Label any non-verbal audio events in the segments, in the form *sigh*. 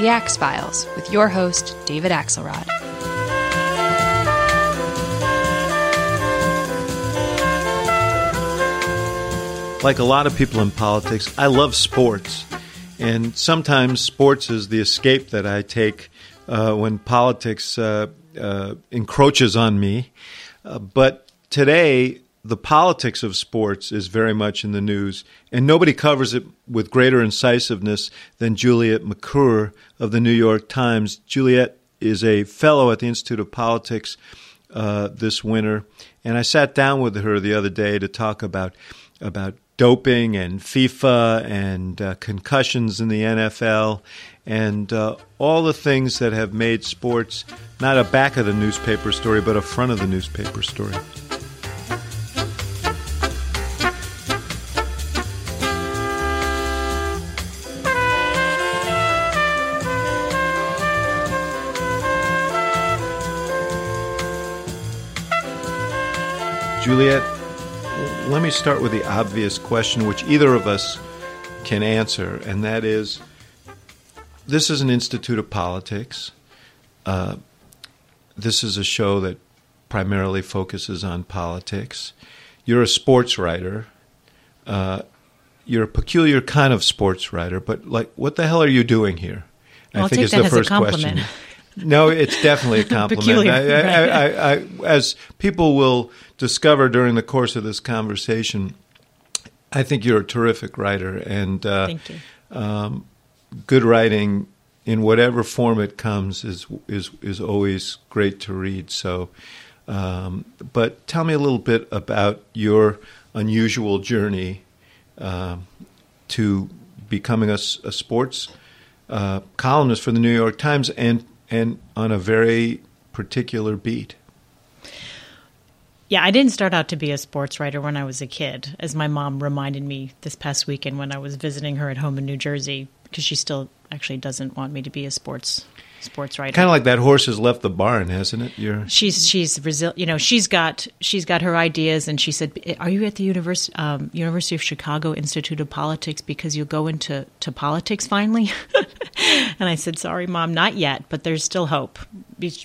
The Axe Files, with your host, David Axelrod. Like a lot of people in politics, I love sports. And sometimes sports is the escape that I take uh, when politics uh, uh, encroaches on me. Uh, but today, the politics of sports is very much in the news, and nobody covers it with greater incisiveness than Juliet Macur of the New York Times. Juliet is a fellow at the Institute of Politics uh, this winter, and I sat down with her the other day to talk about about doping and FIFA and uh, concussions in the NFL and uh, all the things that have made sports not a back of the newspaper story, but a front of the newspaper story. Juliet, let me start with the obvious question, which either of us can answer, and that is this is an institute of politics. Uh, this is a show that primarily focuses on politics. You're a sports writer. Uh, you're a peculiar kind of sports writer, but like, what the hell are you doing here? Well, I think is the first question. *laughs* No, it's definitely a *laughs* compliment. I, I, I, as people will discover during the course of this conversation, I think you're a terrific writer, and uh, Thank you. Um, good writing in whatever form it comes is is is always great to read. So, um, but tell me a little bit about your unusual journey uh, to becoming a, a sports uh, columnist for the New York Times and and on a very particular beat. Yeah, I didn't start out to be a sports writer when I was a kid, as my mom reminded me this past weekend when I was visiting her at home in New Jersey, because she still actually doesn't want me to be a sports sports writer. Kind of like that horse has left the barn, hasn't it? You're... She's she's resil- You know, she's got she's got her ideas, and she said, "Are you at the Univers- um, University of Chicago Institute of Politics because you'll go into to politics finally?" *laughs* and I said, "Sorry, mom, not yet, but there's still hope."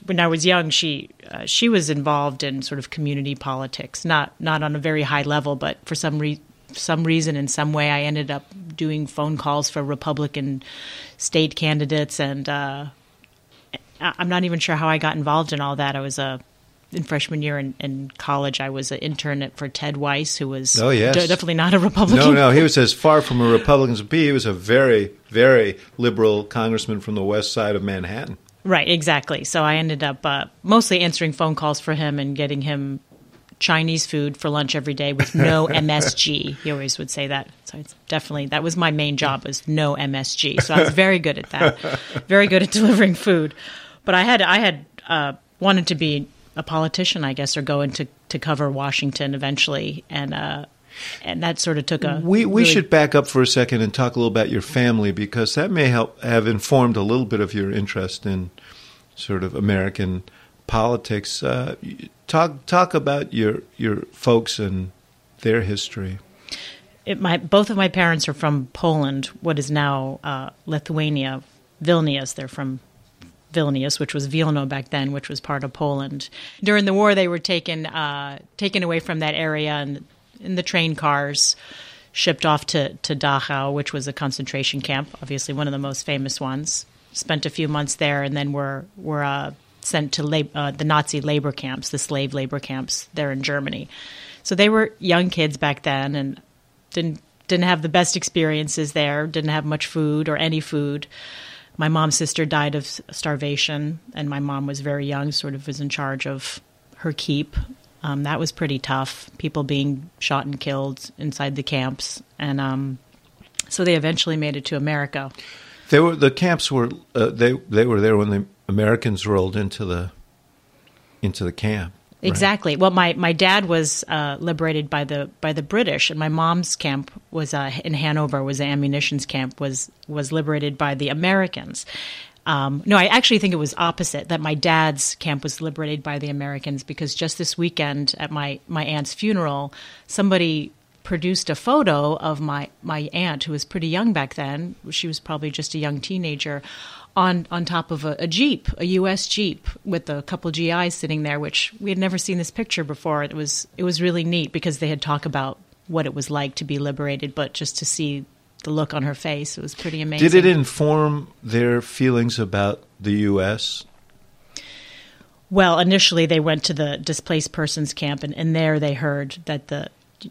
When I was young, she uh, she was involved in sort of community politics, not not on a very high level, but for some reason some reason in some way I ended up doing phone calls for Republican state candidates and uh, I'm not even sure how I got involved in all that. I was a in freshman year in, in college, I was an intern for Ted Weiss, who was oh, yes. d- definitely not a Republican. No, no, he was *laughs* as far from a Republican as be. He was a very, very liberal congressman from the west side of Manhattan. Right, exactly. So I ended up uh, mostly answering phone calls for him and getting him Chinese food for lunch every day with no *laughs* MSG. He always would say that. So it's definitely that was my main job was no MSG. So I was *laughs* very good at that. Very good at delivering food. But I had I had uh, wanted to be a politician, I guess, or go into to cover Washington eventually, and uh, and that sort of took a. We we really should back up for a second and talk a little about your family because that may help have informed a little bit of your interest in sort of American politics. Uh, talk talk about your your folks and their history. It, my both of my parents are from Poland, what is now uh, Lithuania, Vilnius. They're from Vilnius, which was Vilno back then, which was part of Poland. During the war, they were taken uh, taken away from that area and in the train cars shipped off to, to Dachau, which was a concentration camp, obviously one of the most famous ones. Spent a few months there, and then were were uh, sent to lab- uh, the Nazi labor camps, the slave labor camps there in Germany. So they were young kids back then, and didn't didn't have the best experiences there. Didn't have much food or any food. My mom's sister died of starvation, and my mom was very young, sort of was in charge of her keep. Um, that was pretty tough. People being shot and killed inside the camps, and um, so they eventually made it to America. They were the camps were uh, they they were there when the Americans rolled into the into the camp. Right? Exactly. Well, my, my dad was uh, liberated by the by the British, and my mom's camp was uh, in Hanover. Was the ammunitions camp was was liberated by the Americans. Um, no, I actually think it was opposite. That my dad's camp was liberated by the Americans because just this weekend at my my aunt's funeral, somebody produced a photo of my my aunt who was pretty young back then. She was probably just a young teenager. On, on top of a, a jeep, a U.S. jeep, with a couple GIs sitting there, which we had never seen this picture before. It was it was really neat because they had talked about what it was like to be liberated, but just to see the look on her face, it was pretty amazing. Did it inform their feelings about the U.S.? Well, initially they went to the displaced persons camp, and, and there they heard that the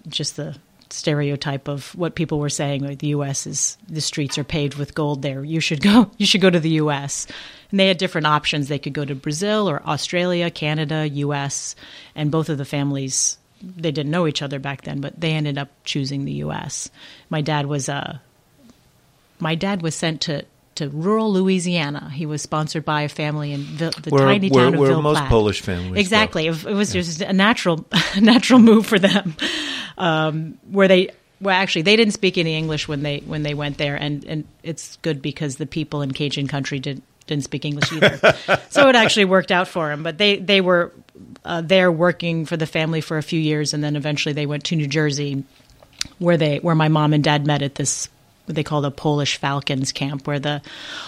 just the stereotype of what people were saying like the US is the streets are paved with gold there you should go *laughs* you should go to the US and they had different options they could go to Brazil or Australia Canada US and both of the families they didn't know each other back then but they ended up choosing the US my dad was uh my dad was sent to to rural Louisiana. He was sponsored by a family in Vil- the Where- tiny where- town of where Ville most Platte. Polish families. Exactly. It it was just a natural, *laughs* natural move for them. Um, where they, well, actually, they didn't speak any English when they when they went there, and and it's good because the people in Cajun country did didn't speak English either. *laughs* so it actually worked out for them. But they they were uh, there working for the family for a few years, and then eventually they went to New Jersey, where they where my mom and dad met at this what they call the Polish Falcons camp, where the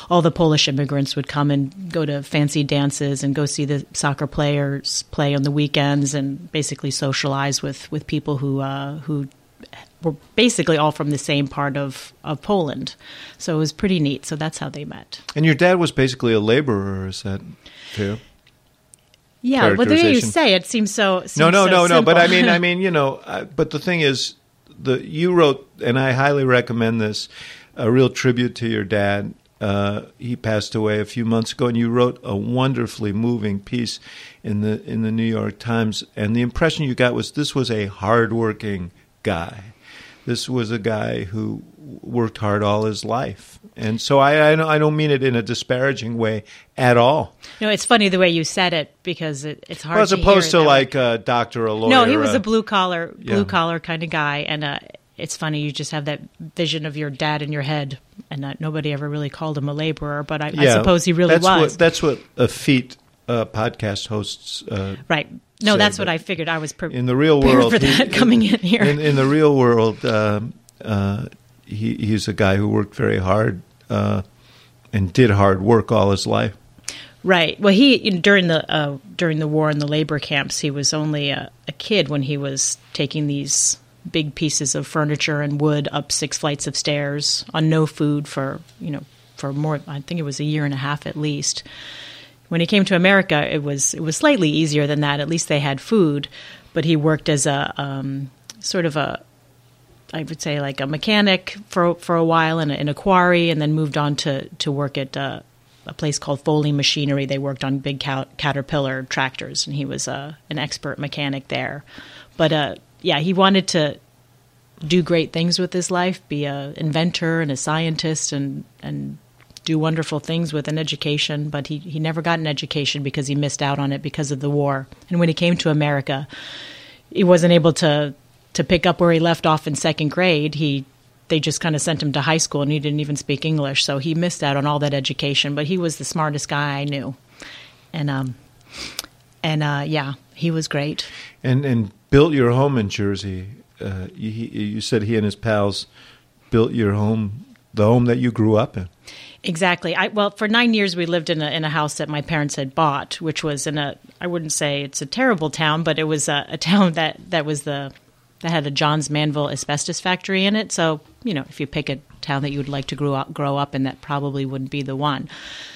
all the Polish immigrants would come and go to fancy dances and go see the soccer players play on the weekends, and basically socialize with with people who uh, who were basically all from the same part of of Poland. So it was pretty neat. So that's how they met. And your dad was basically a laborer. Is that fair? Yeah, well, the way you say it seems so. Seems No, no, so no, no. But I mean, I *laughs* mean, you know. I, but the thing is, the you wrote, and I highly recommend this, a real tribute to your dad. Uh, he passed away a few months ago, and you wrote a wonderfully moving piece in the in the New York Times. And the impression you got was this was a hardworking guy. This was a guy who worked hard all his life, and so I I don't, mean it in a disparaging way at all. no, it's funny the way you said it because it, it's hard. Well, as to opposed to that way. like a doctor, a lawyer. No, he was uh, a blue collar, blue yeah. collar kind of guy, and uh, it's funny you just have that vision of your dad in your head, and uh, nobody ever really called him a laborer, but I, I suppose he really that's was. What, that's what effete uh, podcast hosts. Uh, right? No, say, that's what I figured. I was pre- in the real prepared world, for he- that coming in here. In, in the real world, um, uh, he, he's a guy who worked very hard uh, and did hard work all his life. Right. Well, he during the uh, during the war in the labor camps, he was only a, a kid when he was taking these big pieces of furniture and wood up six flights of stairs on no food for you know for more. I think it was a year and a half at least. When he came to America, it was it was slightly easier than that. At least they had food, but he worked as a um, sort of a I would say like a mechanic for for a while in a, in a quarry, and then moved on to to work at uh, a place called Foley Machinery. They worked on big cat- Caterpillar tractors, and he was uh, an expert mechanic there. But uh, yeah, he wanted to do great things with his life, be a inventor and a scientist, and and do wonderful things with an education. But he he never got an education because he missed out on it because of the war. And when he came to America, he wasn't able to to pick up where he left off in second grade. He they just kind of sent him to high school and he didn't even speak English, so he missed out on all that education. But he was the smartest guy I knew, and um, and uh, yeah, he was great. And and built your home in Jersey. Uh, you, you said he and his pals built your home, the home that you grew up in. Exactly. I, well, for nine years we lived in a in a house that my parents had bought, which was in a I wouldn't say it's a terrible town, but it was a, a *laughs* town that that was the that had a Johns Manville asbestos factory in it. So you know, if you pick a town that you would like to grow up grow up in, that probably wouldn't be the one.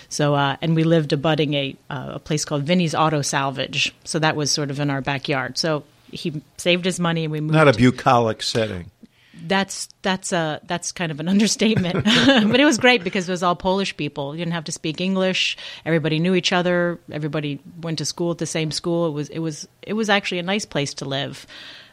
So uh, and we lived abutting a uh, a place called Vinny's Auto Salvage. So that was sort of in our backyard. So he saved his money and we moved. Not a bucolic setting. that's that's a that's kind of an understatement. *laughs* but it was great because it was all Polish people. You didn't have to speak English. Everybody knew each other. Everybody went to school at the same school. It was it was it was actually a nice place to live.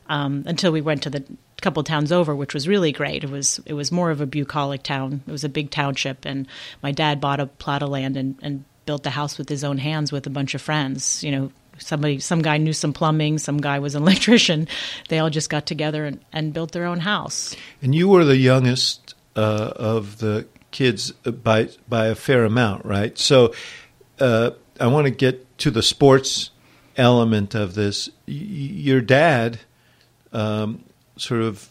Um, until we went to the couple towns over, which was really great. It was it was more of a bucolic town. It was a big township, and my dad bought a plot of land and, and built a house with his own hands with a bunch of friends. You know, somebody some guy knew some plumbing some guy was an *laughs* electrician they all just got together and, and built their own house and you were the youngest uh, of the kids by by a fair amount right so uh, i want to get to the sports element of this y- your dad um, sort of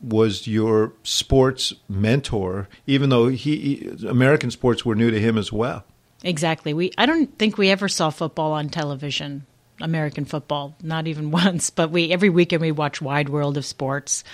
was your sports mentor even though he, he american sports were new to him as well Exactly. We I don't think we ever saw football on television. American football, not even *laughs* once, but we every weekend we watch Wide World of Sports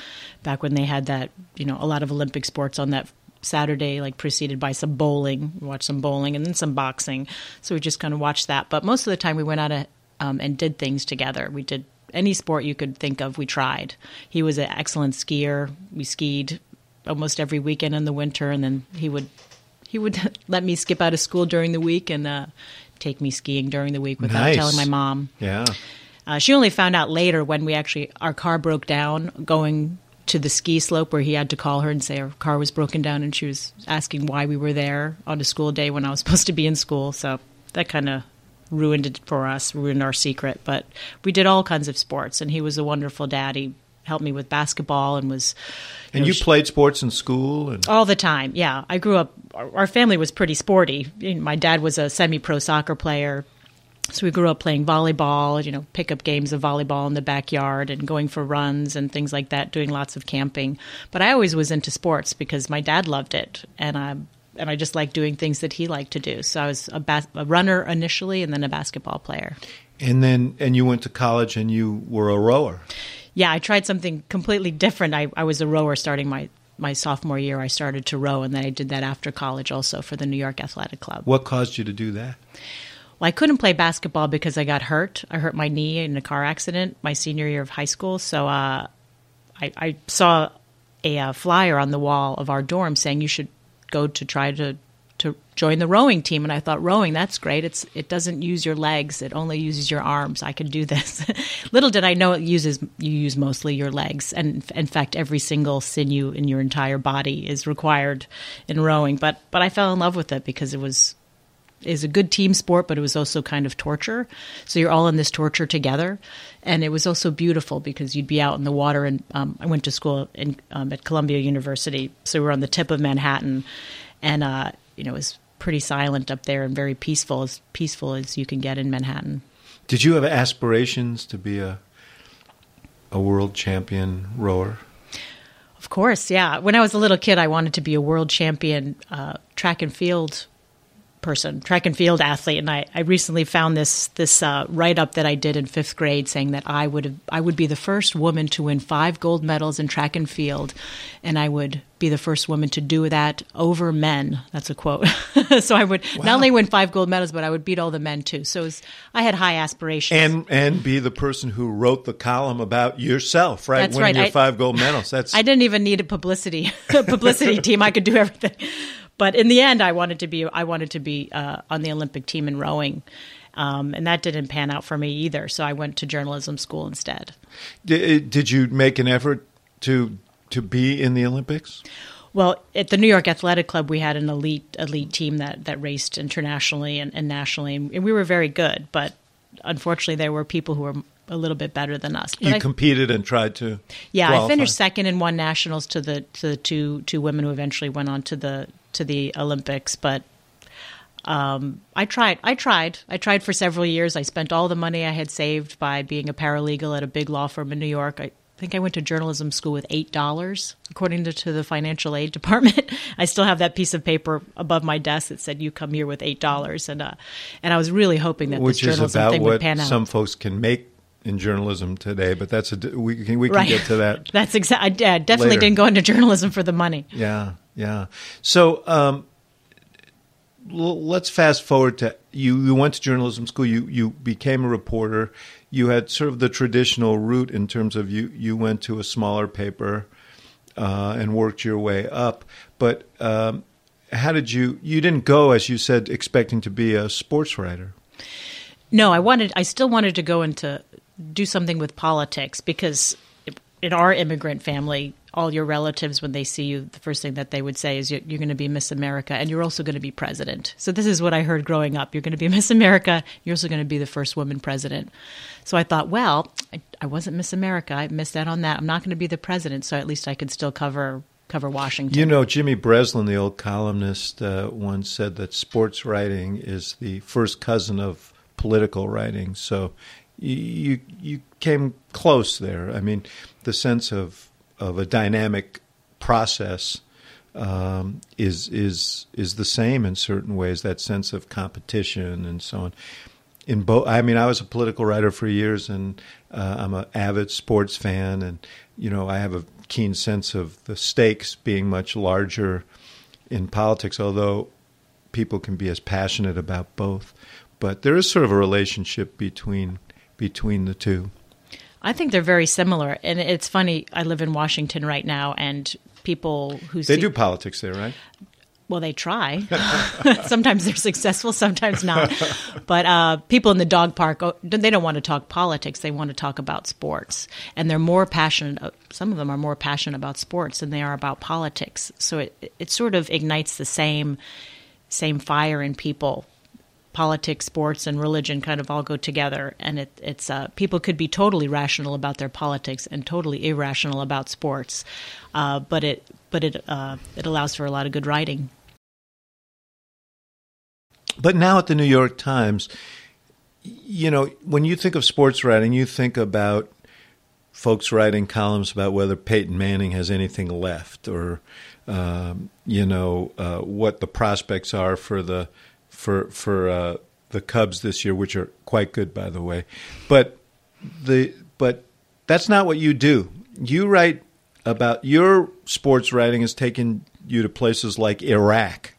back when they had that, you know, a lot of Olympic sports on that Saturday, like preceded by some bowling. We watched some bowling and then some boxing. So we just kind of watched that. But most of the time we went out a, um, and did things together. We did any sport you could think of, we tried. He was an excellent skier. We skied almost every weekend in the winter, and then he would he would *laughs* let me skip out of school during the week and uh, take me skiing during the week without Nice. telling my mom. yeah Uh, she only found out later when we actually our car broke down going to the ski slope where he had to call her and say our car was broken down and she was asking why we were there on a school day when I was *laughs* supposed to be in school. So that kind of ruined it for us, ruined our secret. But we did all kinds of sports and he was a wonderful dad. He helped me with basketball and was and know, you played sports in school and all the time. Yeah, I grew up. Our our family was pretty sporty. You My dad was a semi-pro soccer player, so we grew up playing volleyball. You know, pickup games of volleyball in the backyard and going for runs and things like that. Doing lots of camping. But I always was into sports because my dad loved it, and I and I just liked doing things that he liked to do. So I was a, bas- a runner initially, and then a basketball player. and then and you went to college and you were a rower yeah, I tried something completely different. I, I was a rower starting my, my sophomore year. I started to row, and then I did that after college also for the New York Athletic Club. what caused you to do that Well, I couldn't play basketball because I got hurt. I hurt my knee in a car accident my senior year of high school. So uh, I, I saw a uh, flyer on the wall of our dorm saying you should go to try to to join the rowing team. And I thought rowing that's great. It's it doesn't use your legs. It only uses your arms. I could do this. *laughs* Little did I know it uses you use mostly your legs. And in fact every single sinew in your entire body is required in rowing. But but I fell in love with it because it was is a good team sport, but it was also kind of torture. So you're all in this torture together, and it was also beautiful because you'd be out in the water. And um, I went to school in, um, at Columbia University, so we were on the tip of Manhattan, and uh, you know it was pretty silent up there and very peaceful, as peaceful as you can get in Manhattan. Did you have aspirations to be a a world champion rower? Of course, yeah. When I was a little kid, I wanted to be a world champion uh, track and field person, track and field athlete. And I, I recently found this this uh, write up that I did in fifth grade, saying that I would have, I would be the first woman to win five gold medals in track and field, and I would be the first woman to do that over men. That's a quote. *laughs* so I would not only win five gold medals, but I would beat all the men too. So it was, I had high aspirations. And and be the person who wrote the column about yourself, right? That's Winning right. your I- five gold medals. That's I didn't even need a publicity *laughs* publicity team. I could do everything. But in the end, I wanted to be I wanted to be uh, on the Olympic team in rowing, um, and that didn't pan out for me either. So I went to journalism school instead. did, did you make an effort to to be in the Olympics? Well, at the New York Athletic Club, we had an elite elite team that that raced internationally and, and nationally, and we were very good. But unfortunately, there were people who were a little bit better than us. But You I- competed and tried to. Yeah, I finished second and won nationals to the to the two two women who eventually went on to the to the Olympics. But um, I tried. I tried. I tried for several years. I spent all the money I had saved by being a paralegal at a big law firm in New York. I think I went to journalism school with eight dollars, according to, to the financial aid *laughs* department. I still have that piece of paper above my desk that said you come here with eight dollars, and uh, and I was really hoping that which this is journalism thing would pan out. some folks can make in journalism today. But that's a we can we can right. get to that. *laughs* That's exactly. I uh, definitely later. didn't go into journalism for the money. Yeah, yeah. So um, l- let's fast forward to you. You went to journalism school. You you became a reporter. You had sort of the traditional route in terms of you you went to a smaller paper, uh, and worked your way up. But um, how did you? You didn't go, as you said, expecting to be a sports writer. No, I wanted. I still wanted to go into do something with politics because in our immigrant family, all your relatives, when they see you, the first thing that they would say is you're, you're going to be Miss America and you're also going to be president. So this is what I heard growing up. You're going to be *laughs* Miss America. You're also going to be the first woman president. So I thought, well, I, I wasn't Miss America. I missed out on that. I'm not going to be the president. So at least I could still cover cover Washington. You know, Jimmy Breslin, the old columnist, uh, once said that sports writing is the first cousin of political writing. So you you came close there. I mean, the sense of of a dynamic process um, is is is the same in certain ways. That sense of competition and so on. In both, I mean, I was a political writer for years, and uh, I'm an avid sports fan, and you know, I have a keen sense of the stakes being much larger in politics. Although people can be as passionate about both, but there is sort of a relationship between between the two. I think they're very similar, and it's funny. I live in Washington right now, and people who they see, do politics there, right? Well, they try. *laughs* *laughs* sometimes they're successful, sometimes not. But uh, people in the dog park, oh, they don't want to talk politics. They want to talk about sports, and they're more passionate. Uh, some of them are more passionate about sports than they are about politics. So it it sort of ignites the same same fire in people politics, sports, and religion kind of all go together, and it, it's uh, people could be totally rational about their politics and totally irrational about sports, uh, but it but it uh, it allows for a lot of good writing. But now at the New York Times, you know, when you think of sports writing, you think about folks writing columns about whether Peyton Manning has anything left, or um, you know uh, what the prospects are for the for for uh, the Cubs this year, which are quite good, by the way. But the but that's not what you do. You write about your sports writing has taken you to places like Iraq.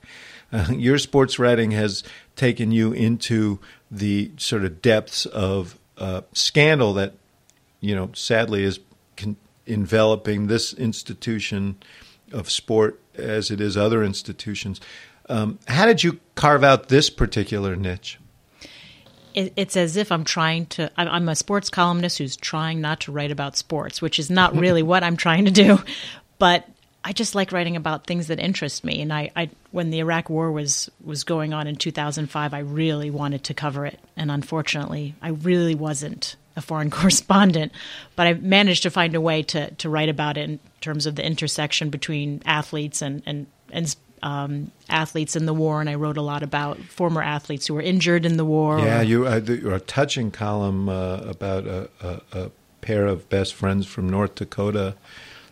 Uh, *laughs* your sports writing has taken you into the sort of depths of uh, scandal that you know sadly is con- enveloping this institution of sport as it is other institutions. Um, how did you carve out this particular niche? It's as if I'm trying to. I'm a sports columnist who's trying not to write about sports, which is not *laughs* really what I'm trying to do. But I just like writing about things that interest me. And I, I, when the Iraq War was was going on in 2005, I really wanted to cover it, and unfortunately, I really wasn't a foreign *laughs* correspondent. But I managed to find a way to to write about it in terms of the intersection between athletes and and and um, athletes in the war, and I wrote a lot about former athletes who were injured in the war. Yeah, or, you uh, a touching column uh, about a, a, a, pair of best friends from North Dakota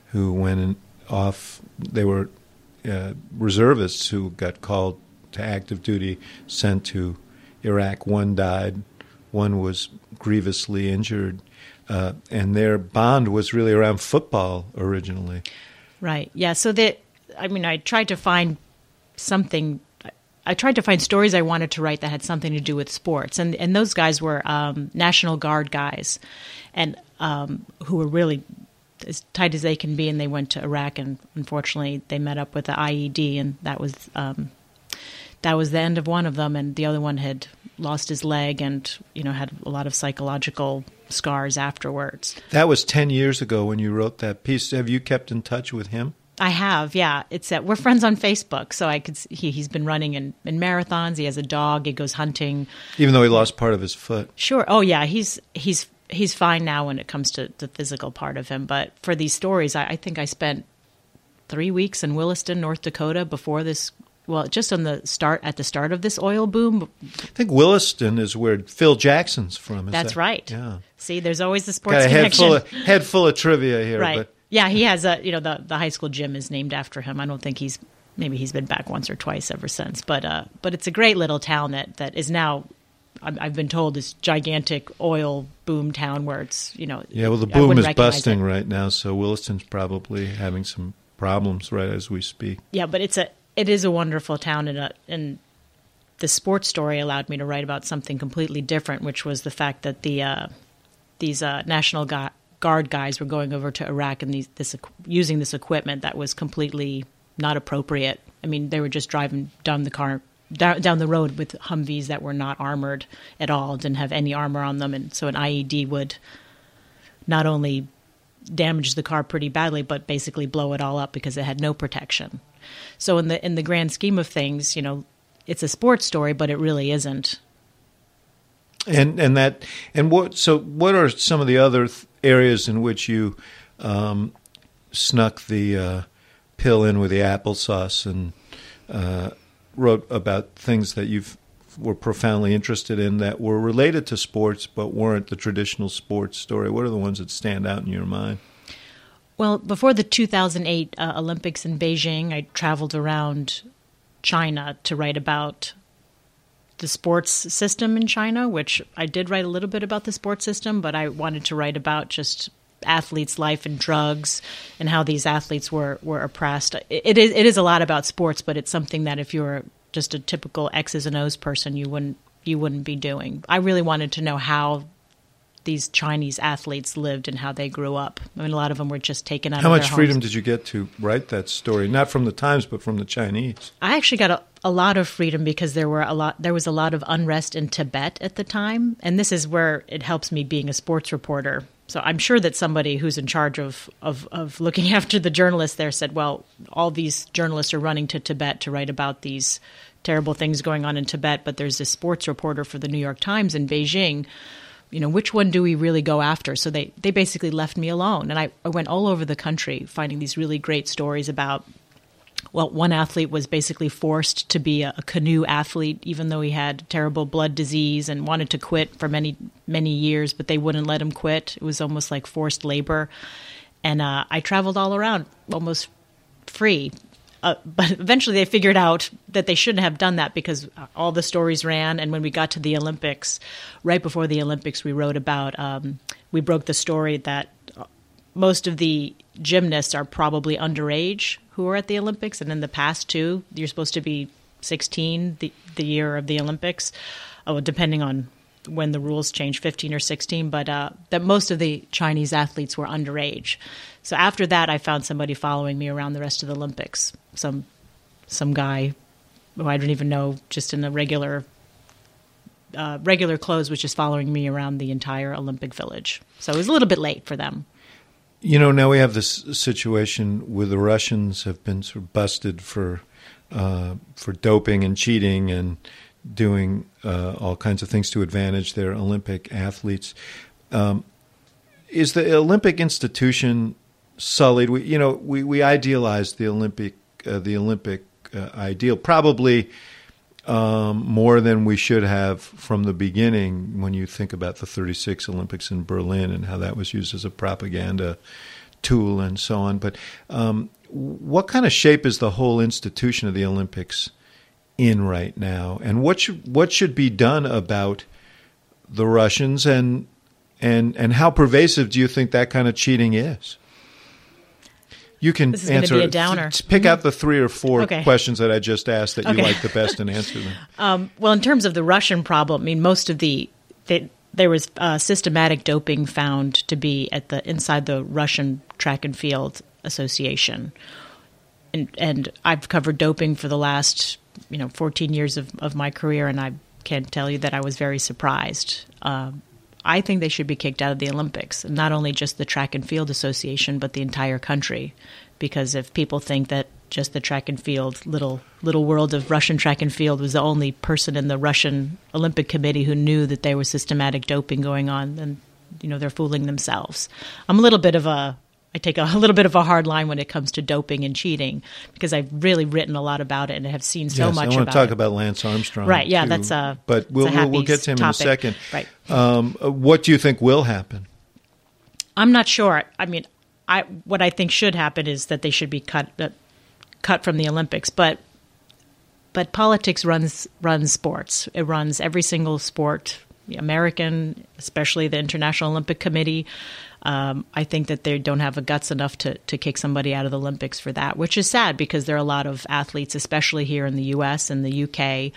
who went off. They were uh, reservists who got called to active duty, sent to Iraq. One died, one was grievously injured, uh, and their bond was really around football originally. Right. Yeah. So that I mean, I tried to find something. I tried to find stories I wanted to write that had something to do with sports, and and those guys were um, National Guard guys, and um, who were really as tight as they can be. And they went to Iraq, and unfortunately, they met up with the IED, and that was um, that was the end of one of them, and the other one had lost his leg, and you know had a lot of psychological scars afterwards. That was ten years ago when you wrote that piece. Have you kept in touch with him? I have, yeah. It's that we're friends on Facebook, so I could. He, he's been running in, in marathons. He has a dog. He goes hunting. Even though he lost part of his foot. Sure. Oh yeah, he's he's he's fine now when it comes to the physical part of him. But for these stories, I, I think I spent three weeks in Williston, North Dakota, before this. Well, just on the start at the start of this oil boom. I think Williston is where Phil Jackson's from. That's that? right. Yeah. See, there's always the sports Got a connection. Head full, of, head full of trivia here, right. but yeah, he has a you know the the high school gym is named after him. I don't think he's maybe he's been back once or twice ever since, but uh, but it's a great little town that that is now. I've been told this gigantic oil boom town where it's you know yeah well the boom is busting it. right now so Williston's probably having some problems right as we speak yeah but it's a it is a wonderful town and a, and the sports story allowed me to write about something completely different which was the fact that the uh, these uh, national guard guys were going over to Iraq and these this using this equipment that was completely not appropriate. I mean, they were just driving down the car down, down the road with Humvees that were not armored at all, didn't have any armor on them, and so an IED would not only damage the car pretty badly, but basically blow it all up because it had no protection. So in the in the grand scheme of things, you know, it's a sports story, but it really isn't. And and that and what so what are some of the other th- areas in which you um, snuck the uh, pill in with the applesauce and uh, wrote about things that you were profoundly interested in that were related to sports but weren't the traditional sports story? What are the ones that stand out in your mind? Well, before the 2008 uh, Olympics in Beijing, I traveled around China to write about the sports system in China, which I did write a little bit about the sports system, but I wanted to write about just athletes' life and drugs and how these athletes were were oppressed. It is it is a lot about sports, but it's something that if you're just a typical X's and O's person, you wouldn't you wouldn't be doing. I really wanted to know how these Chinese athletes lived and how they grew up. I mean, a lot of them were just taken out. Of How much freedom homes. did you get to write that story? Not from the Times, but from the Chinese. I actually got a, a lot of freedom because there were a lot. There was a lot of unrest in Tibet at the time, and this is where it helps me being a sports reporter. So I'm sure that somebody who's in charge of, of, of looking *laughs* after the journalists there said, well, all these journalists are running to Tibet to write about these terrible things going on in Tibet, but there's this sports reporter for the New York Times in Beijing. You know, which one do we really go after? So they, they basically left me alone. And I, I went all over the country finding these really great stories about well, one athlete was basically forced to be a, a, canoe athlete, even though he had terrible blood disease and wanted to quit for many, many years, but they wouldn't let him quit. It was almost like forced labor. And uh, I traveled all around almost free. Uh, but eventually they figured out that they shouldn't have done that because all the stories ran. And when we got to the Olympics, right before the Olympics, we wrote about, um, we broke the story that most of the gymnasts are probably underage who are at the Olympics, and in the past too, you're supposed to be 16 the the year of the Olympics, oh, depending on when the rules change, 15 or 16. But uh, that most of the Chinese athletes were underage. So after that, I found somebody following me around the rest of the Olympics. Some some guy who I don't even know, just in a regular uh, regular clothes, was just following me around the entire Olympic Village. So it was a little bit late for them. You know, now we have this situation where the Russians have been sort of busted for uh, for doping and cheating and doing uh, all kinds of things to advantage their Olympic athletes. Um, is the Olympic institution sullied? We, you know, we, we idealize the Olympic uh, the Olympic uh, ideal probably um, more than we should have from the beginning when you think about the 36 Olympics in Berlin and how that was used as a propaganda tool and so on. But um, what kind of shape is the whole institution of the Olympics in right now? And what should, what should be done about the Russians and, and, and how pervasive do you think that kind of cheating is? You can this is answer. Be a downer. Pick out the three or four okay. questions that I just asked that you like the best and answer them. *laughs* Um, well, in terms of the Russian problem, I mean, most of the, the there was uh, systematic doping found to be at the inside the Russian Track and Field Association, and and I've covered doping for the last you know 14 years of, of my career, and I can't tell you that I was very surprised. Um, I think they should be kicked out of the Olympics, not only just the Track and Field Association, but the entire country. Because if people think that just the track and field little little world of Russian track and field was the only person in the Russian Olympic Committee who knew that there was systematic doping going on, then you know they're fooling themselves. I'm a little bit of a I take *laughs* a, little bit of a hard line when it comes to doping and cheating because I've really written a lot about it and have seen so yes, much. I want to talk it. about Lance Armstrong, right? Yeah, too. that's a. But we'll a we'll, we'll get to him topic. in a second. Right. Um, what do you think will happen? I'm not sure. I mean, I what I think should happen is that they should be cut uh, cut from the Olympics, but but politics runs runs sports. It runs every single sport, American, especially the International Olympic Committee. Um, I think that they don't have a guts enough to to kick somebody out of the Olympics for that, which is sad because there are a lot of athletes, especially here in the U.S. and the U.K.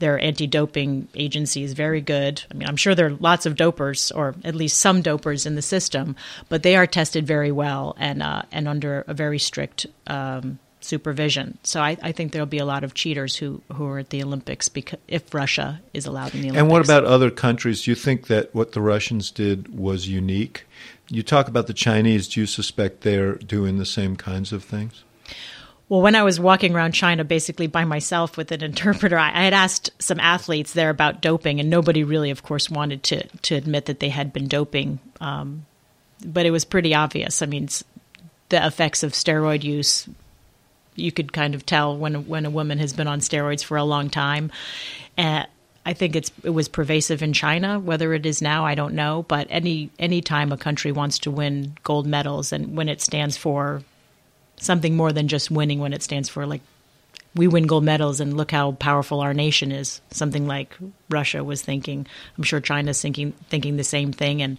their anti-doping agency is very good. I mean, I'm sure there are lots of dopers, or at least some dopers in the system, but they are tested very well and uh, and under a very strict um, supervision. So I, I, think there'll be a lot of cheaters who, who are at the Olympics because if Russia is allowed in the Olympics. And what about other countries? Do you think that what the Russians did was unique? You talk about the Chinese. Do you suspect they're doing the same kinds of things? Well, when I was walking around China basically by myself with an *laughs* interpreter, I, had asked some athletes there about doping, and nobody really, of course, wanted to, to admit that they had been doping. Um, but it was pretty obvious. I mean, the effects of steroid use, you could kind of tell when, when a woman has been on steroids for a long time. And I think it's it was pervasive in China. Whether it is now, I don't know. But any any time a country wants to win gold medals, and when it stands for something more than just winning when it stands for like we win gold medals and look how powerful our nation is. Something like Russia was thinking. I'm sure China's thinking thinking the same thing. And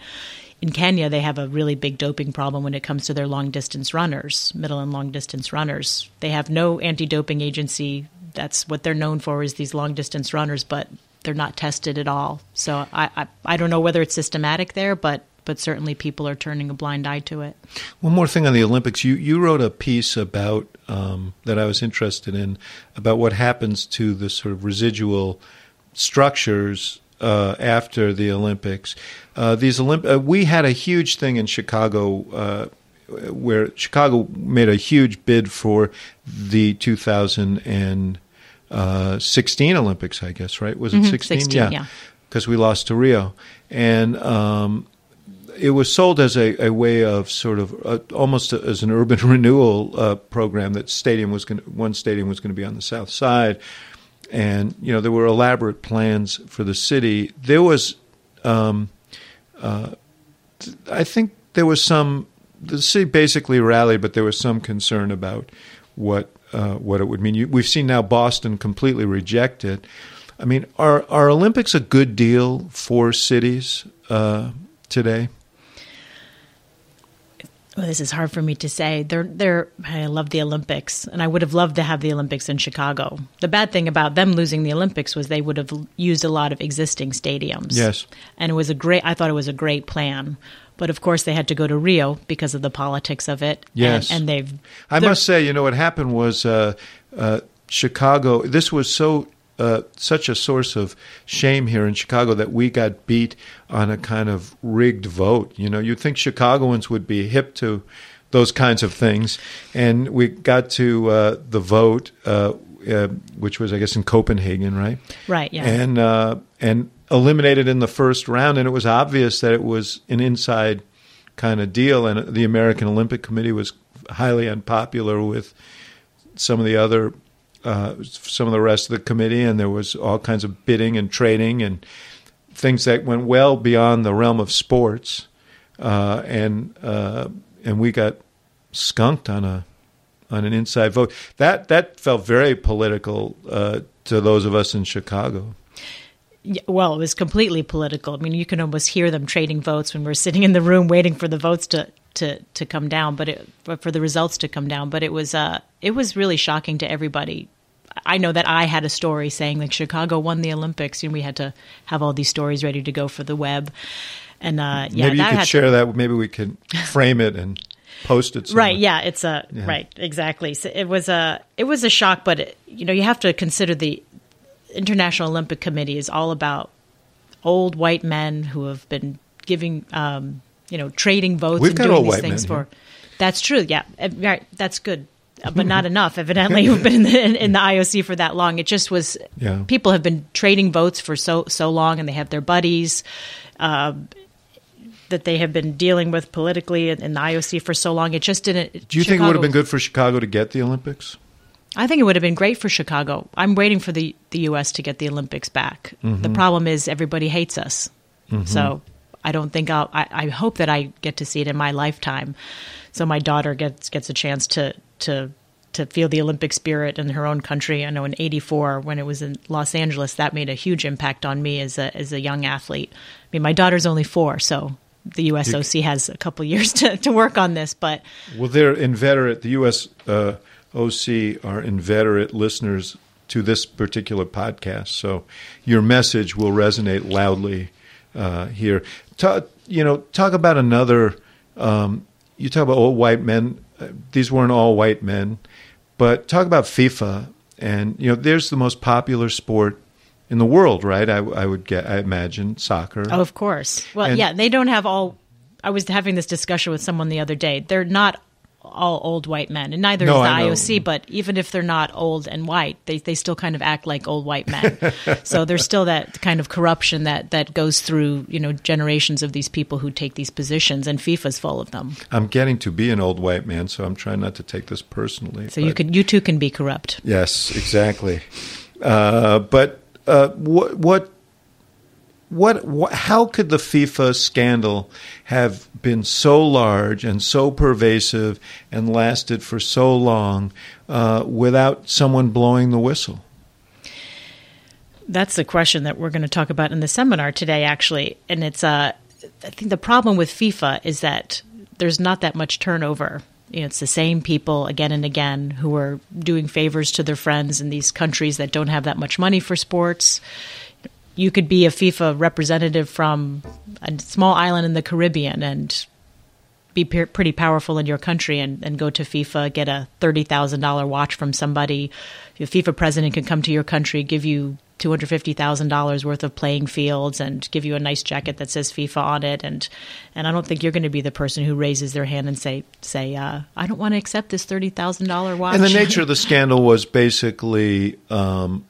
in Kenya, they have a really big doping problem when it comes to their long distance runners, middle and long distance runners. They have no anti doping agency. That's what they're known for is these long distance runners, but they're not tested at all. So I, I I don't know whether it's systematic there, but but certainly people are turning a blind eye to it. One more thing on the Olympics. You you wrote a piece about um, that I was interested in about what happens to the sort of residual structures uh, after the Olympics. Uh, these Olymp- uh, we had a huge thing in Chicago uh, where Chicago made a huge bid for the 2016 uh, Olympics. I guess right was it mm-hmm, 16? 16 yeah. Because we lost to Rio, and um, it was sold as a, a way of sort of uh, almost a, as an urban *laughs* renewal uh, program that stadium was going one stadium was going to be on the south side, and you know there were elaborate plans for the city. There was, um, uh, I think there was some. The city basically rallied, but there was some concern about what uh, what it would mean. You, we've seen now Boston completely reject it. I mean, are are Olympics a good deal for cities uh, today? well, this is hard for me to say. They're they're I love the Olympics and I would have loved to have the Olympics in Chicago. The bad thing about them losing the Olympics was they would have used a lot of existing stadiums. Yes. And it was a great I thought it was a great plan. But of course they had to go to Rio because of the politics of it. Yes. And, and they've I must say, you know what happened was uh, uh, Chicago this was so uh, such a source of shame here in Chicago that we got beat on a kind of rigged vote. You know, you'd think Chicagoans would be hip to those kinds of things, and we got to uh, the vote, uh, uh which was, I guess, in Copenhagen, right? Right. Yeah. And uh, and eliminated in the first round, and it was obvious that it was an inside kind of deal, and the American Olympic Committee was highly unpopular with some of the other uh, some of the rest of the committee, and there was all kinds of bidding and trading and things that went well beyond the realm of sports, uh, and uh, and we got skunked on a on an inside vote. That that felt very political uh, to those of us in Chicago. Well, it was completely political. I mean, you can almost hear them trading votes when we're sitting in the room waiting for the votes to to to come down, but it, for the results to come down. But it was uh, it was really shocking to everybody. I know that I had a story saying like Chicago won the Olympics, and we had to have all these stories ready to go for the web. And uh, yeah, maybe you could share to, that. Maybe we could frame it and post it. Somewhere. Right? Yeah, it's a yeah. right exactly. So it was a it was a shock, but it, you know you have to consider the International Olympic Committee is all about old white men who have been giving um, you know, trading votes We've and doing these things for. Here. That's true. Yeah, uh, right. That's good. Uh, but not *laughs* enough. Evidently, you've been in *laughs* the, in, in, the IOC for that long. It just was. Yeah. People have been trading votes for so so long, and they have their buddies uh, that they have been dealing with politically in, in, the IOC for so long. It just didn't. Do you Chicago, think it would have been good for Chicago to get the Olympics? I think it would have been great for Chicago. I'm waiting for the the U.S. to get the Olympics back. Mm-hmm. The problem is everybody hates us. Mm-hmm. So I don't think I'll. I, I, hope that I get to see it in my lifetime, so my daughter gets gets a chance to to to feel the Olympic spirit in her own country. I know in '84 when it was in Los Angeles, that made a huge impact on me as a as a young athlete. I mean, my daughter's only four, so the USOC has a couple *laughs* years to, to work on this. But well, they're inveterate. The US uh, are inveterate listeners to this particular podcast. So your message will resonate loudly uh, here. You know, talk about another. Um, you talk about old white men. Uh, these weren't all white men, but talk about FIFA. And you know, there's the most popular sport in the world, right? I, I would get, I imagine, soccer. Oh, of course. Well, And- yeah, they don't have all. I was having this discussion with someone the other day. They're not all old white men, and neither No, is the IOC. But even if they're not old and white, they they still kind of act like old white men. *laughs* so there's still that kind of corruption that that goes through you know generations of these people who take these positions, and FIFA's full of them. I'm getting to be an old white man, so I'm trying not to take this personally. So you could you too can be corrupt. Yes, exactly. Uh, but uh, what what what what how could the FIFA scandal have been so large and so pervasive and lasted for so long uh, without someone blowing the whistle? That's the question that we're going to talk about in the seminar today, actually. And it's, uh, I think the problem with FIFA is that there's not that much turnover. You know, it's the same people again and again who are doing favors to their friends in these countries that don't have that much money for sports. You could be a FIFA representative from a small island in the Caribbean and be pe- pretty powerful in your country and, and go to FIFA, get a thirty thousand dollar watch from somebody. Your FIFA president can come to your country, give you two hundred fifty thousand dollars worth of playing fields, and give you a nice jacket that says FIFA on it. And and I don't think you're going to be the person who raises their hand and say say uh, I don't want to accept this thirty thousand dollar watch. And the nature of the scandal was basically um,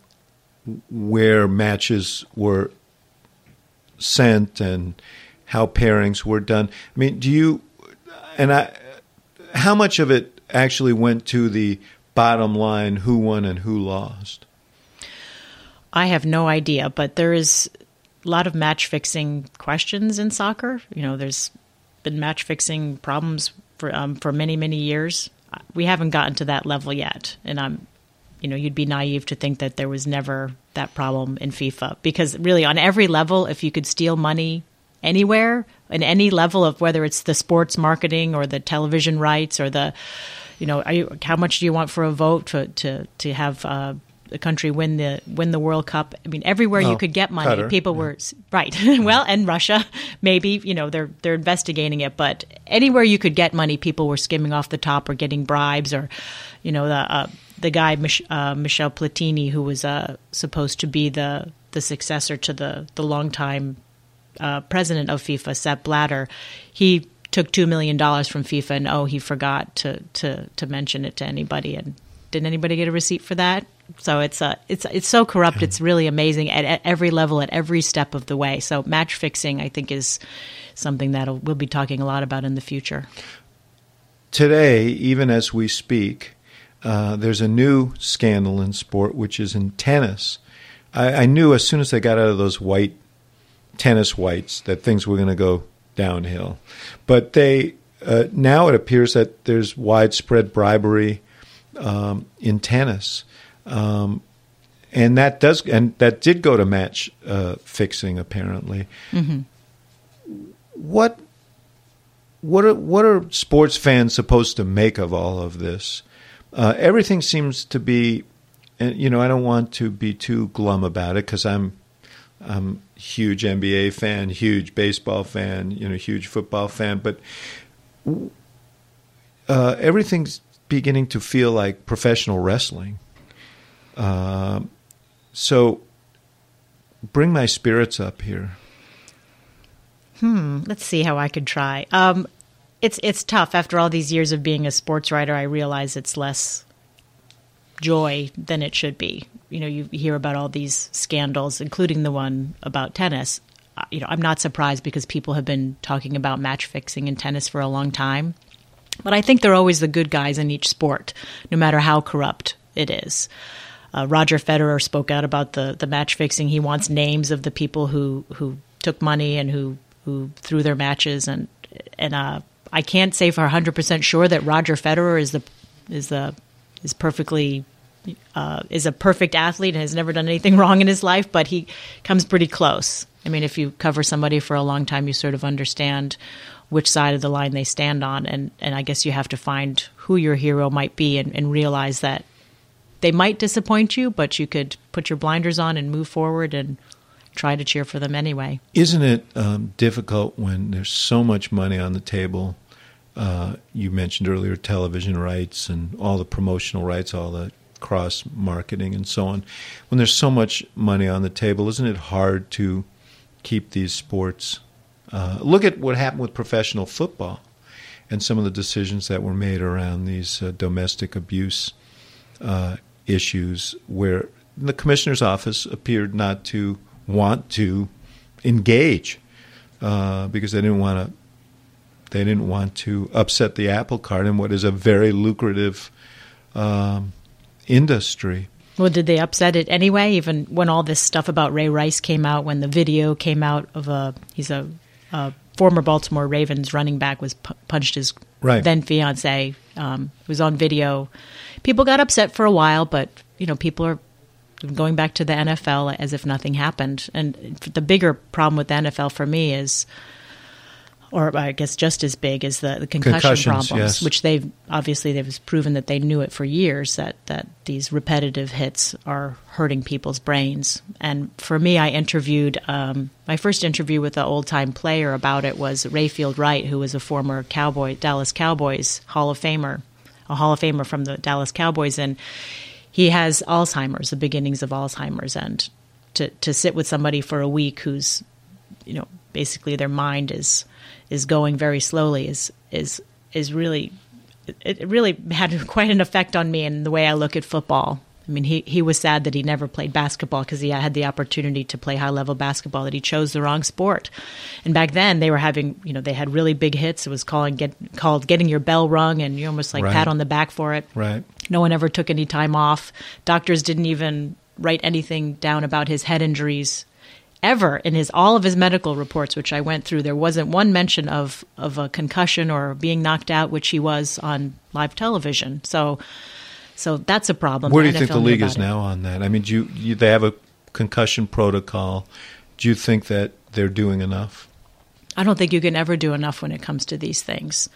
where matches were sent and how pairings were done. I mean, do you and I? How much of it actually went to the bottom line? Who won and who lost? I have no idea, but there is a lot of match fixing questions in soccer. You know, there's been match fixing problems for um, for many many years. We haven't gotten to that level yet, and I'm, you know, you'd be naive to think that there was never that problem in FIFA because really on every level, if you could steal money anywhere in any level of whether it's the sports marketing or the television rights or the you know, are you, how much do you want for a vote to to to have uh, the country win the win the World Cup? I mean, everywhere Oh, you could get money, Qatar, people were right. *laughs* well, and Russia, maybe you know they're they're investigating it, but anywhere you could get money, people were skimming off the top or getting bribes, or you know the uh, the guy uh, Michel Platini, who was uh, supposed to be the the successor to the the longtime uh, president of FIFA, Sepp Blatter, he took two million dollars from FIFA, and oh, he forgot to to to mention it to anybody. And did anybody get a receipt for that? So it's uh, it's it's so corrupt. It's really amazing at, at every level, at every step of the way. So match fixing, I think, is something that we'll be talking a lot about in the future. Today, even as we speak, uh, there's a new scandal in sport, which is in tennis. I, I knew as soon as they got out of those white tennis whites that things were going to go downhill. But they uh, now it appears that there's widespread bribery um, in tennis, um, and that does and that did go to match uh, fixing apparently. What what are what are sports fans supposed to make of all of this? Uh, everything seems to be, and you know, I don't want to be too glum about it because I'm I'm huge NBA fan, huge baseball fan, you know, huge football fan, but uh, everything's beginning to feel like professional wrestling. Uh, so bring my spirits up here. Hmm. Let's see how I could try. Um, it's it's tough after all these years of being a sports writer. I realize it's less joy than it should be. You know, you hear about all these scandals, including the one about tennis. You know, I'm not surprised because people have been talking about match fixing in tennis for a long time. But I think they're always the good guys in each sport, no matter how corrupt it is. Uh, Roger Federer spoke out about the the match fixing. He wants names of the people who who took money and who who threw their matches and and uh, I can't say for 100 percent sure that Roger Federer is the is the is perfectly uh, is a perfect athlete and has never done anything *laughs* wrong in his life, but he comes pretty close. I mean, if you cover somebody for a long time, you sort of understand which side of the line they stand on, and and I guess you have to find who your hero might be and, and realize that they might disappoint you, but you could put your blinders on and move forward and try to cheer for them anyway. Isn't it um, difficult when there's so much money on the table? Uh, you mentioned earlier television rights and all the promotional rights, all the cross marketing and so on. When there's so much money on the table, isn't it hard to keep these sports? Uh, look at what happened with professional football and some of the decisions that were made around these uh, domestic abuse uh, issues, where the commissioner's office appeared not to want to engage uh, because they didn't want to. They didn't want to upset the apple cart in what is a very lucrative um, industry. Well, did they upset it anyway? Even when all this stuff about Ray Rice came out, when the video came out of a he's a, a former Baltimore Ravens running back was pu- punched his right. then fiance. Um, it was on video. People got upset for a while, but you know people are going back to the NFL as if nothing happened. And the bigger problem with the NFL for me is or I guess just as big as the, the concussion problems, yes. which they've obviously they've proven that they knew it for years that that these repetitive hits are hurting people's brains. And for me, I interviewed um, my first interview with an old time player about it was Rayfield Wright, who was a former Cowboy Dallas Cowboys Hall of Famer, a Hall of Famer from the Dallas Cowboys, and he has Alzheimer's, the beginnings of Alzheimer's, and to to sit with somebody for a week who's you know basically their mind is is going very slowly is is is really it really had *laughs* quite an effect on me and the way I look at football. I mean, he, he was sad that he never played basketball because he had the opportunity to play high level basketball, that he chose the wrong sport. And back then, they were having, you know, they had really big hits. It was calling get called getting your bell rung, and you almost like Right. pat on the back for it. Right. No one ever took any time off. Doctors didn't even write anything down about his head injuries ever in his all of his medical reports which I went through there wasn't one mention of of a concussion or being knocked out which he was on live television. So so that's a problem. Where do you think the league is it. now on that? I mean, do you, you, they have a concussion protocol. Do you think that they're doing enough? I don't think you can ever do enough when it comes to these things.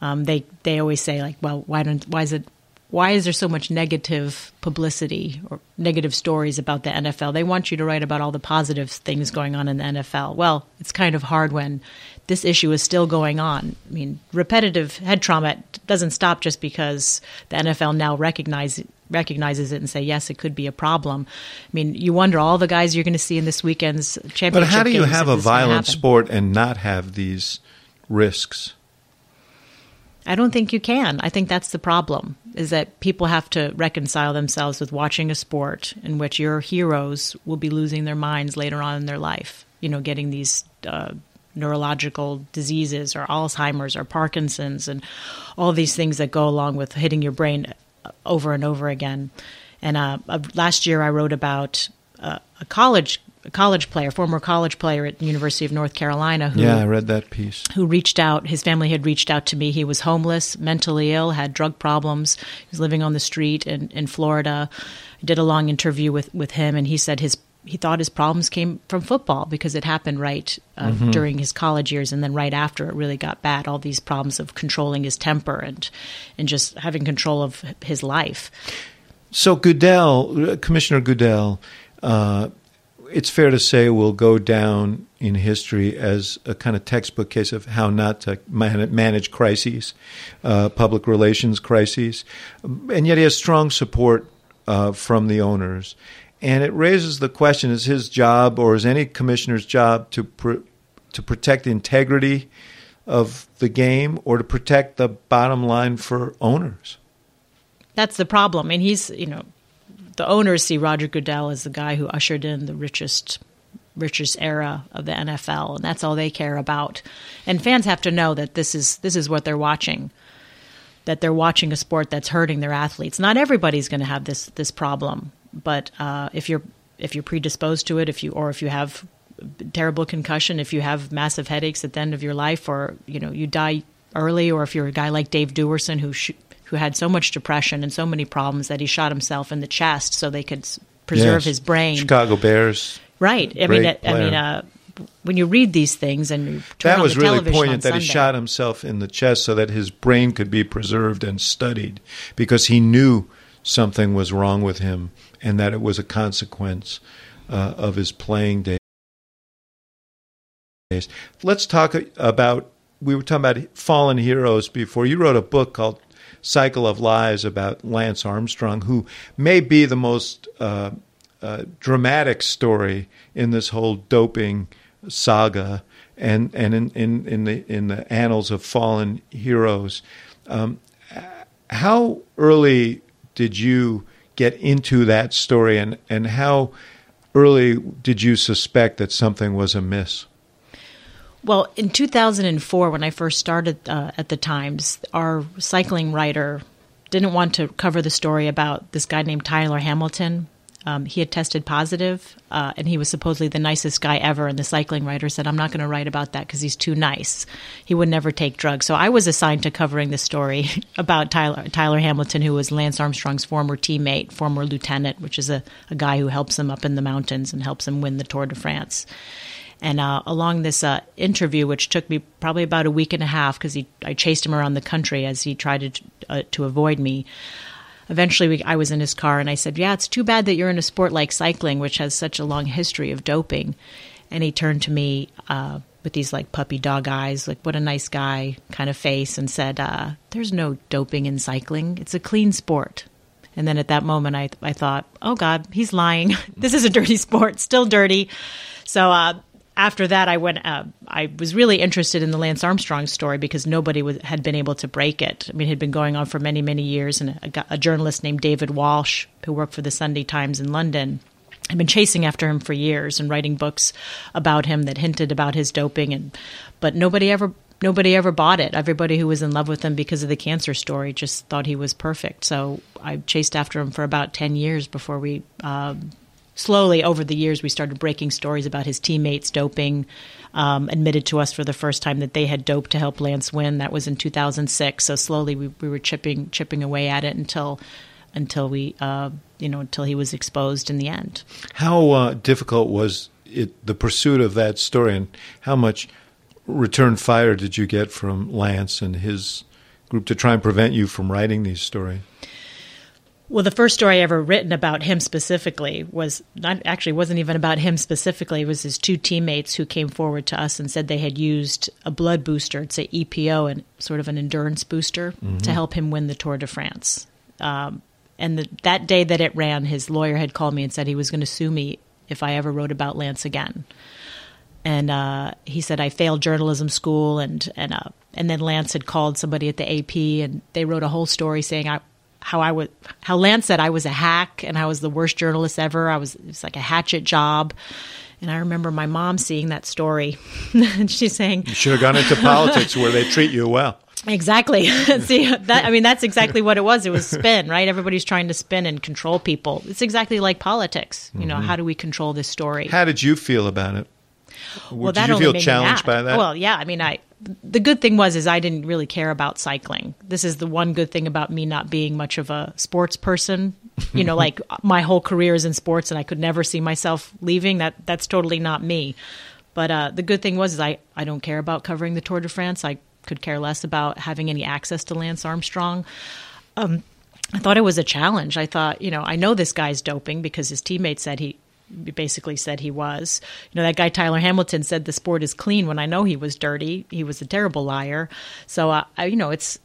Um, they they always say like, well, why don't why is it why is there so much negative publicity or negative stories about the NFL? They want you to write about all the positive things going on in the NFL. Well, it's kind of hard when this issue is still going on. I mean, repetitive head trauma doesn't stop just because the NFL now recognize recognizes it and say yes, it could be a problem. I mean, you wonder all the guys you're going to see in this weekend's championship. But how do you have a this is gonna violent sport and not have these risks? I don't think you can. I think that's the problem is that people have to reconcile themselves with watching a sport in which your heroes will be losing their minds later on in their life. You know, getting these uh, neurological diseases or Alzheimer's or Parkinson's and all these things that go along with hitting your brain over and over again. And uh, uh, last year I wrote about uh, a college a college player, former college player at the University of North Carolina who Yeah, I read that piece. who reached out. His family had reached out to me. He was homeless, mentally ill, had drug problems. He was living on the street in, in Florida. I did a long interview with, with him, and he said his he thought his problems came from football because it happened right uh, during his college years, and then right after it really got bad. All these problems of controlling his temper and and just having control of his life. So Goodell, uh, Commissioner Goodell, uh, it's fair to say will go down in history as a kind of textbook case of how not to man- manage crises, uh, public relations crises, and yet he has strong support uh, from the owners. And it raises the question: Is his job, or is any commissioner's job, to pr- to protect the integrity of the game, or to protect the bottom line for owners? That's the problem. And he's, you know, the owners see Roger Goodell as the guy who ushered in the richest richest era of the NFL and that's all they care about. And fans have to know that this is this is what they're watching. That they're watching a sport that's hurting their athletes. Not everybody's going to have this this problem, but uh, if you're if you're predisposed to it, if you or if you have terrible concussion, if you have massive headaches at the end of your life, or you know you die early, or if you're a guy like Dave Duerson who sh- who had so much depression and so many problems that he shot himself in the chest so they could preserve Yes. his brain. Chicago Bears. Right. I mean, I mean, uh, when you read these things and you turn That on was the really poignant that he shot himself in the chest so that his brain could be preserved and studied because he knew something was wrong with him and that it was a consequence uh, of his playing days. Let's talk about. We were talking about fallen heroes before. You wrote a book called Cycle of Lies about Lance Armstrong, who may be the most uh, uh, dramatic story in this whole doping saga and and in, in, in the in the annals of fallen heroes. Um, how early did you get into that story, and and how early did you suspect that something was amiss? Well, in 2004, when I first started uh, at the Times, our cycling writer didn't want to cover the story about this guy named Tyler Hamilton, um, he had tested positive, uh, and he was supposedly the nicest guy ever. And the cycling writer said, "I'm not going to write about that because he's too nice. He would never take drugs." So I was assigned to covering the story *laughs* about Tyler Tyler Hamilton, who was Lance Armstrong's former teammate, former lieutenant, which is a, a guy who helps him up in the mountains and helps him win the Tour de France. And uh, along this uh, interview, which took me probably about a week and a half, because I chased him around the country as he tried to, uh, to avoid me eventually we, I was in his car and I said, Yeah, it's too bad that you're in a sport like cycling, which has such a long history of doping. And he turned to me uh, with these like puppy dog eyes, like, What a nice guy kind of face, and said, uh, There's no doping in cycling. It's a clean sport. And then at that moment, I, I thought, Oh God, he's lying. *laughs* this is a dirty sport, still dirty. So, uh, after that, I went. Uh, I was really interested in the Lance Armstrong story because nobody was, had been able to break it. I mean, it had been going on for many, many years, and a, a journalist named David Walsh, who worked for the Sunday Times in London, had been chasing after him for years and writing books about him that hinted about his doping, and but nobody ever nobody ever bought it. Everybody who was in love with him because of the cancer story just thought he was perfect. So I chased after him for about ten years before we um, slowly over the years, we started breaking stories about his teammates doping. Um, admitted to us for the first time that they had doped to help Lance win. That was in 2006. So slowly we, we were chipping chipping away at it until until we uh, you know until he was exposed in the end. How uh, difficult was it the pursuit of that story, and how much return fire did you get from Lance and his group to try and prevent you from writing these stories? Well, the first story I ever written about him specifically was not actually wasn't even about him specifically. It was his two teammates who came forward to us and said they had used a blood booster, it's a EPO, and sort of an endurance booster mm-hmm. to help him win the Tour de France. Um, and the, that day that it ran, his lawyer had called me and said he was going to sue me if I ever wrote about Lance again. And uh, he said I failed journalism school, and and uh, and then Lance had called somebody at the AP, and they wrote a whole story saying I how I was, how Lance said I was a hack and I was the worst journalist ever. I was, it was like a hatchet job. And I remember my mom seeing that story *laughs* and she's saying, You should have gone into politics where they treat you well. Exactly. *laughs* See *laughs* that I mean that's exactly what it was. It was spin, right? Everybody's trying to spin and control people. It's exactly like politics. You know, mm-hmm. how do we control this story? How did you feel about it? Well, did that you only feel made challenged by that? Well, yeah. I mean, I the good thing was is I didn't really care about cycling. This is the one good thing about me not being much of a sports person. *laughs* You know, like my whole career is in sports, and I could never see myself leaving. That that's totally not me. But uh, the good thing was is I I don't care about covering the Tour de France. I could care less about having any access to Lance Armstrong. Um, I thought it was a challenge. I thought, you know, I know this guy's doping because his teammate said he basically said he was. You know, that guy Tyler Hamilton said the sport is clean when I know he was dirty. He was a terrible liar. So, uh, I, you know, it's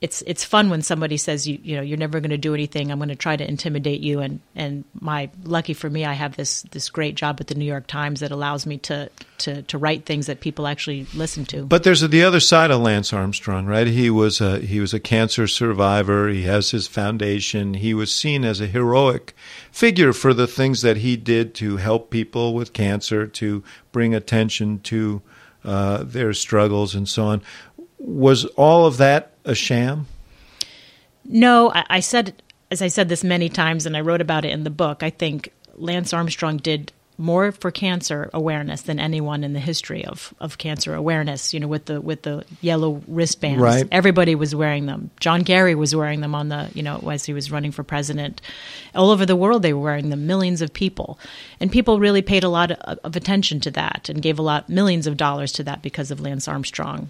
it's it's fun when somebody says you you know you're never going to do anything. I'm going to try to intimidate you. And and my lucky for me, I have this this great job at the New York Times that allows me to to to write things that people actually listen to. But there's the other side of Lance Armstrong, right? He was a he was a cancer survivor. He has his foundation. He was seen as a heroic figure for the things that he did to help people with cancer, to bring attention to uh, their struggles and so on. Was all of that a sham? No, I, I said, as I said this many times, and I wrote about it in the book. I think Lance Armstrong did more for cancer awareness than anyone in the history of, of cancer awareness. You know, with the with the yellow wristbands, right. everybody was wearing them. John Kerry was wearing them on the you know as he was running for president. All over the world, they were wearing them. Millions of people, and people really paid a lot of, of attention to that and gave a lot millions of dollars to that because of Lance Armstrong.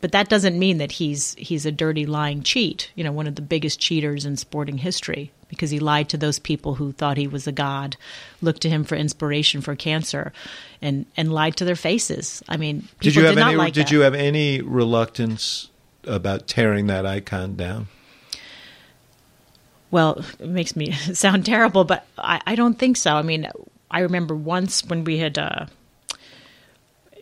But that doesn't mean that he's he's a dirty lying cheat. You know, one of the biggest cheaters in sporting history because he lied to those people who thought he was a god, looked to him for inspiration for cancer, and and lied to their faces. I mean, did you have did any? Like did that. you have any reluctance about tearing that icon down? Well, it makes me *laughs* sound terrible, but I, I don't think so. I mean, I remember once when we had. Uh,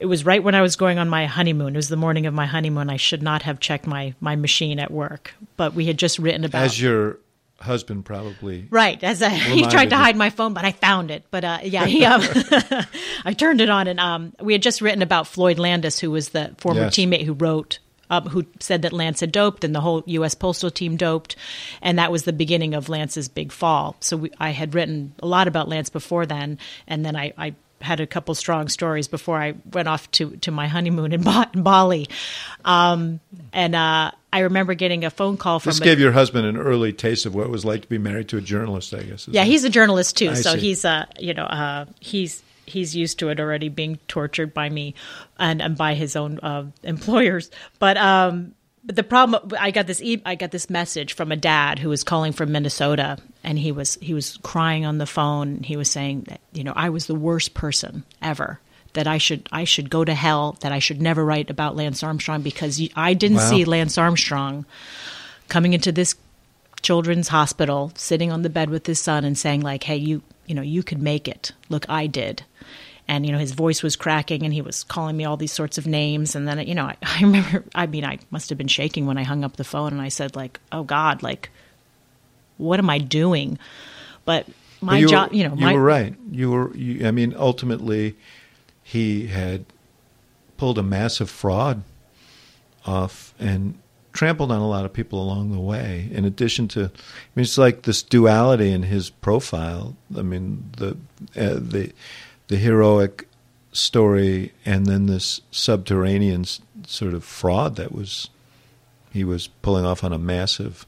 it was right when I was going on my honeymoon. It was the morning of my honeymoon. I should not have checked my my machine at work, but we had just written about as your husband probably right as a, he tried to hide my phone, but I found it. But uh, yeah, he, um, *laughs* I turned it on, and um, we had just written about Floyd Landis, who was the former Yes. teammate who wrote. Um, who said that Lance had doped and the whole U.S. postal team doped, and that was the beginning of Lance's big fall. So we, I had written a lot about Lance before then, and then I, I had a couple strong stories before I went off to, to my honeymoon in, ba- in Bali. Um, and uh, I remember getting a phone call from This a- gave your husband an early taste of what it was like to be married to a journalist. I guess. yeah, he's a journalist too, I so see. he's uh you know uh he's he's used to it already being tortured by me and, and by his own uh, employers. But um but the problem I got this e- I got this message from a dad who was calling from Minnesota and he was he was crying on the phone. He was saying that you know I was the worst person ever. That I should I should go to hell. That I should never write about Lance Armstrong because I didn't Wow. see Lance Armstrong coming into this children's hospital sitting on the bed with his son and saying like hey you you know you could make it look i did and you know his voice was cracking and he was calling me all these sorts of names and then you know i, *laughs* I remember i mean i must have been shaking when i hung up the phone and i said like oh god like what am i doing but my job you know you my were right. You were. You, I mean, ultimately, he had pulled a massive fraud off and trampled on a lot of people along the way. In addition to, I mean, it's like this duality in his profile. I mean, the uh, the the heroic story, and then this subterranean sort of fraud that was he was pulling off on a massive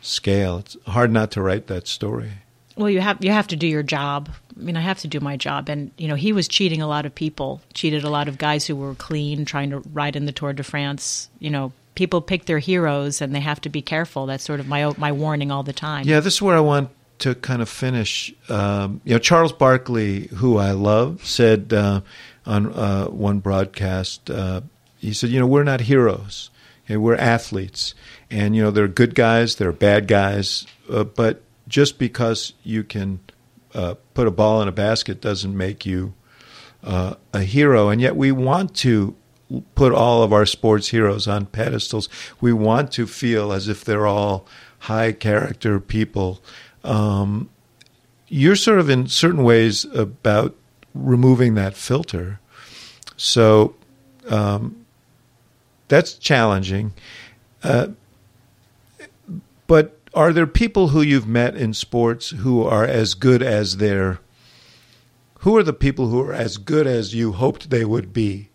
scale. It's hard not to write that story. Well, you have you have to do your job. I mean, I have to do my job, and you know, he was cheating a lot of people, cheated a lot of guys who were clean, trying to ride in the Tour de France. You know, people pick their heroes, and they have to be careful. That's sort of my my warning all the time. Yeah, this is where I want to kind of finish. Um, you know, Charles Barkley, who I love, said uh, on uh, one broadcast, uh, he said, "You know, we're not heroes. We're athletes, and you know, there are good guys, there are bad guys, uh, but just because you can uh, put a ball in a basket doesn't make you uh, a hero. And yet, we want to." Put all of our sports heroes on pedestals. We want to feel as if they're all high character people. Um, you're sort of in certain ways about removing that filter. So um, that's challenging. Uh, but are there people who you've met in sports who are as good as their? Who are the people who are as good as you hoped they would be?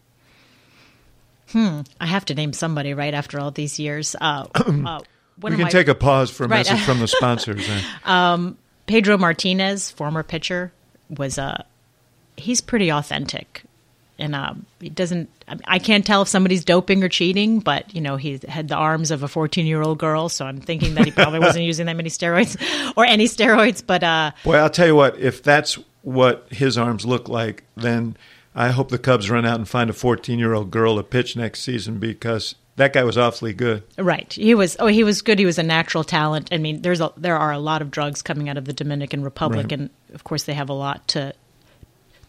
Hmm. I have to name somebody right after all these years. Uh, *clears throat* uh, one we can my- take a pause for a Right. message from the *laughs* sponsors. huh? Pedro Martinez, former pitcher, was a he's pretty authentic, and um, he doesn't. I- I can't tell if somebody's doping or cheating, but you know he had the arms of a fourteen-year-old girl, so I'm thinking that he probably *laughs* wasn't using that many steroids *laughs* or any steroids. But uh, Boy, I'll tell you what, if that's what his arms look like, then I hope the Cubs run out and find a 14 year old girl to pitch next season because that guy was awfully good. Right. He was. Oh, he was good. He was a natural talent. I mean, there's a there are a lot of drugs coming out of the Dominican Republic, Right. and of course they have a lot to.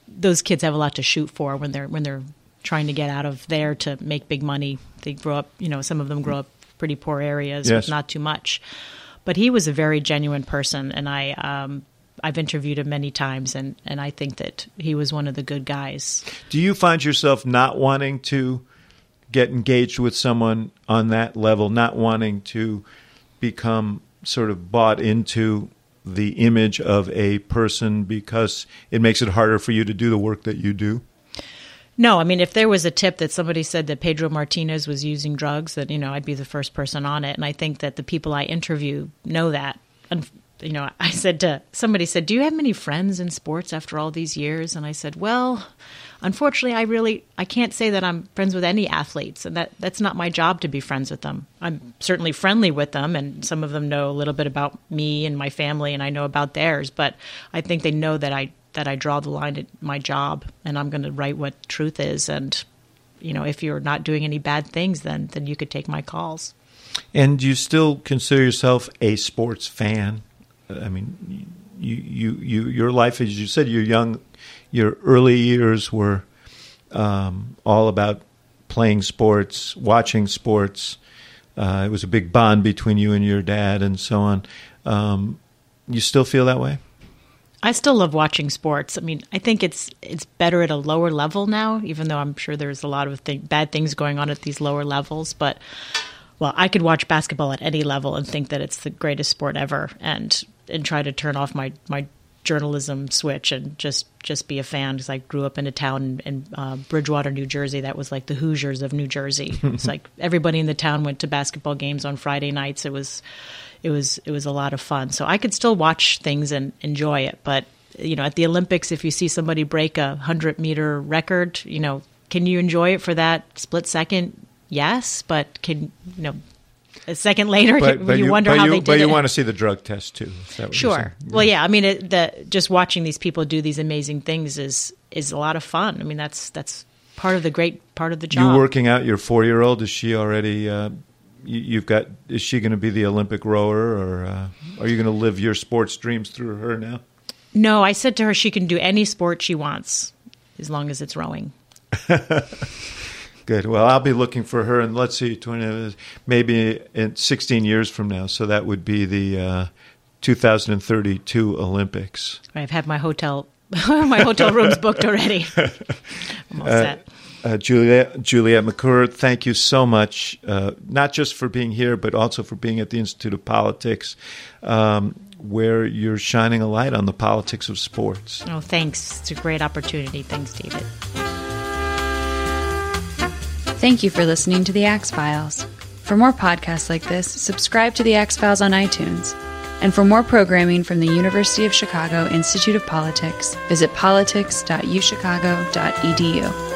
Those kids have a lot to shoot for when they're when they're trying to get out of there to make big money. They grow up. You know, some of them grow up pretty poor areas Yes. with not too much. But he was a very genuine person, and I. Um, I've interviewed him many times, and, and I think that he was one of the good guys. Do you find yourself not wanting to get engaged with someone on that level, not wanting to become sort of bought into the image of a person because it makes it harder for you to do the work that you do? No, I mean, if there was a tip that somebody said that Pedro Martinez was using drugs, that you know, I'd be the first person on it. And I think that the people I interview know that. And you know, I said to somebody said, "Do you have many friends in sports after all these years?" And I said, "Well, unfortunately, I really I can't say that I'm friends with any athletes, and that that's not my job to be friends with them. I'm certainly friendly with them, and some of them know a little bit about me and my family, and I know about theirs. But I think they know that I that I draw the line at my job, and I'm going to write what truth is. And you know, if you're not doing any bad things, then then you could take my calls." And you still consider yourself a sports fan? I mean, you, you, you, your life, as you said, you're young. Your early years were um, all about playing sports, watching sports. Uh, it was a big bond between you and your dad, and so on. Um, you still feel that way? I still love watching sports. I mean, I think it's it's better at a lower level now, even though I'm sure there's a lot of th- bad things going on at these lower levels. But well, I could watch basketball at any level and think that it's the greatest sport ever, and and try to turn off my my journalism switch and just just be a fan because I grew up in a town in, uh, Bridgewater, New Jersey that was like the Hoosiers of New Jersey. *laughs* it's like everybody in the town went to basketball games on Friday nights. It was it was it was a lot of fun. So I could still watch things and enjoy it, but you know, at the Olympics, if you see somebody break a hundred meter record, you know, can you enjoy it for that split second? Yes, but can you know a second later *laughs* but, but you, you, wonder how you, they did but you it. want to see the drug test too. Sure. Well, yeah. I mean, it, the just watching these people do these amazing things is is a lot of fun. I mean, that's that's part of the great part of the job. You working out your four year old? Is she already? Uh, you, have got. Is she going to be the Olympic rower, or uh, are you going to live your sports dreams through her now? No, I said to her she can do any sport she wants as long as it's rowing. *laughs* Good. Well, I'll be looking for her, and let's see, 20, maybe in 16 years from now. So that would be the uh, 2032 Olympics. I've had my hotel, *laughs* my hotel rooms booked already. *laughs* I'm all set. Uh, Juliet, Juliet Macur, thank you so much, uh, not just for being here, but also for being at the Institute of Politics, um, where you're shining a light on the politics of sports. Oh, thanks. It's a great opportunity. Thanks, David. Thank you for listening to The Axe Files. For more podcasts like this, subscribe to The Axe Files on iTunes. And for more programming from the University of Chicago Institute of Politics, visit politics.uchicago.edu.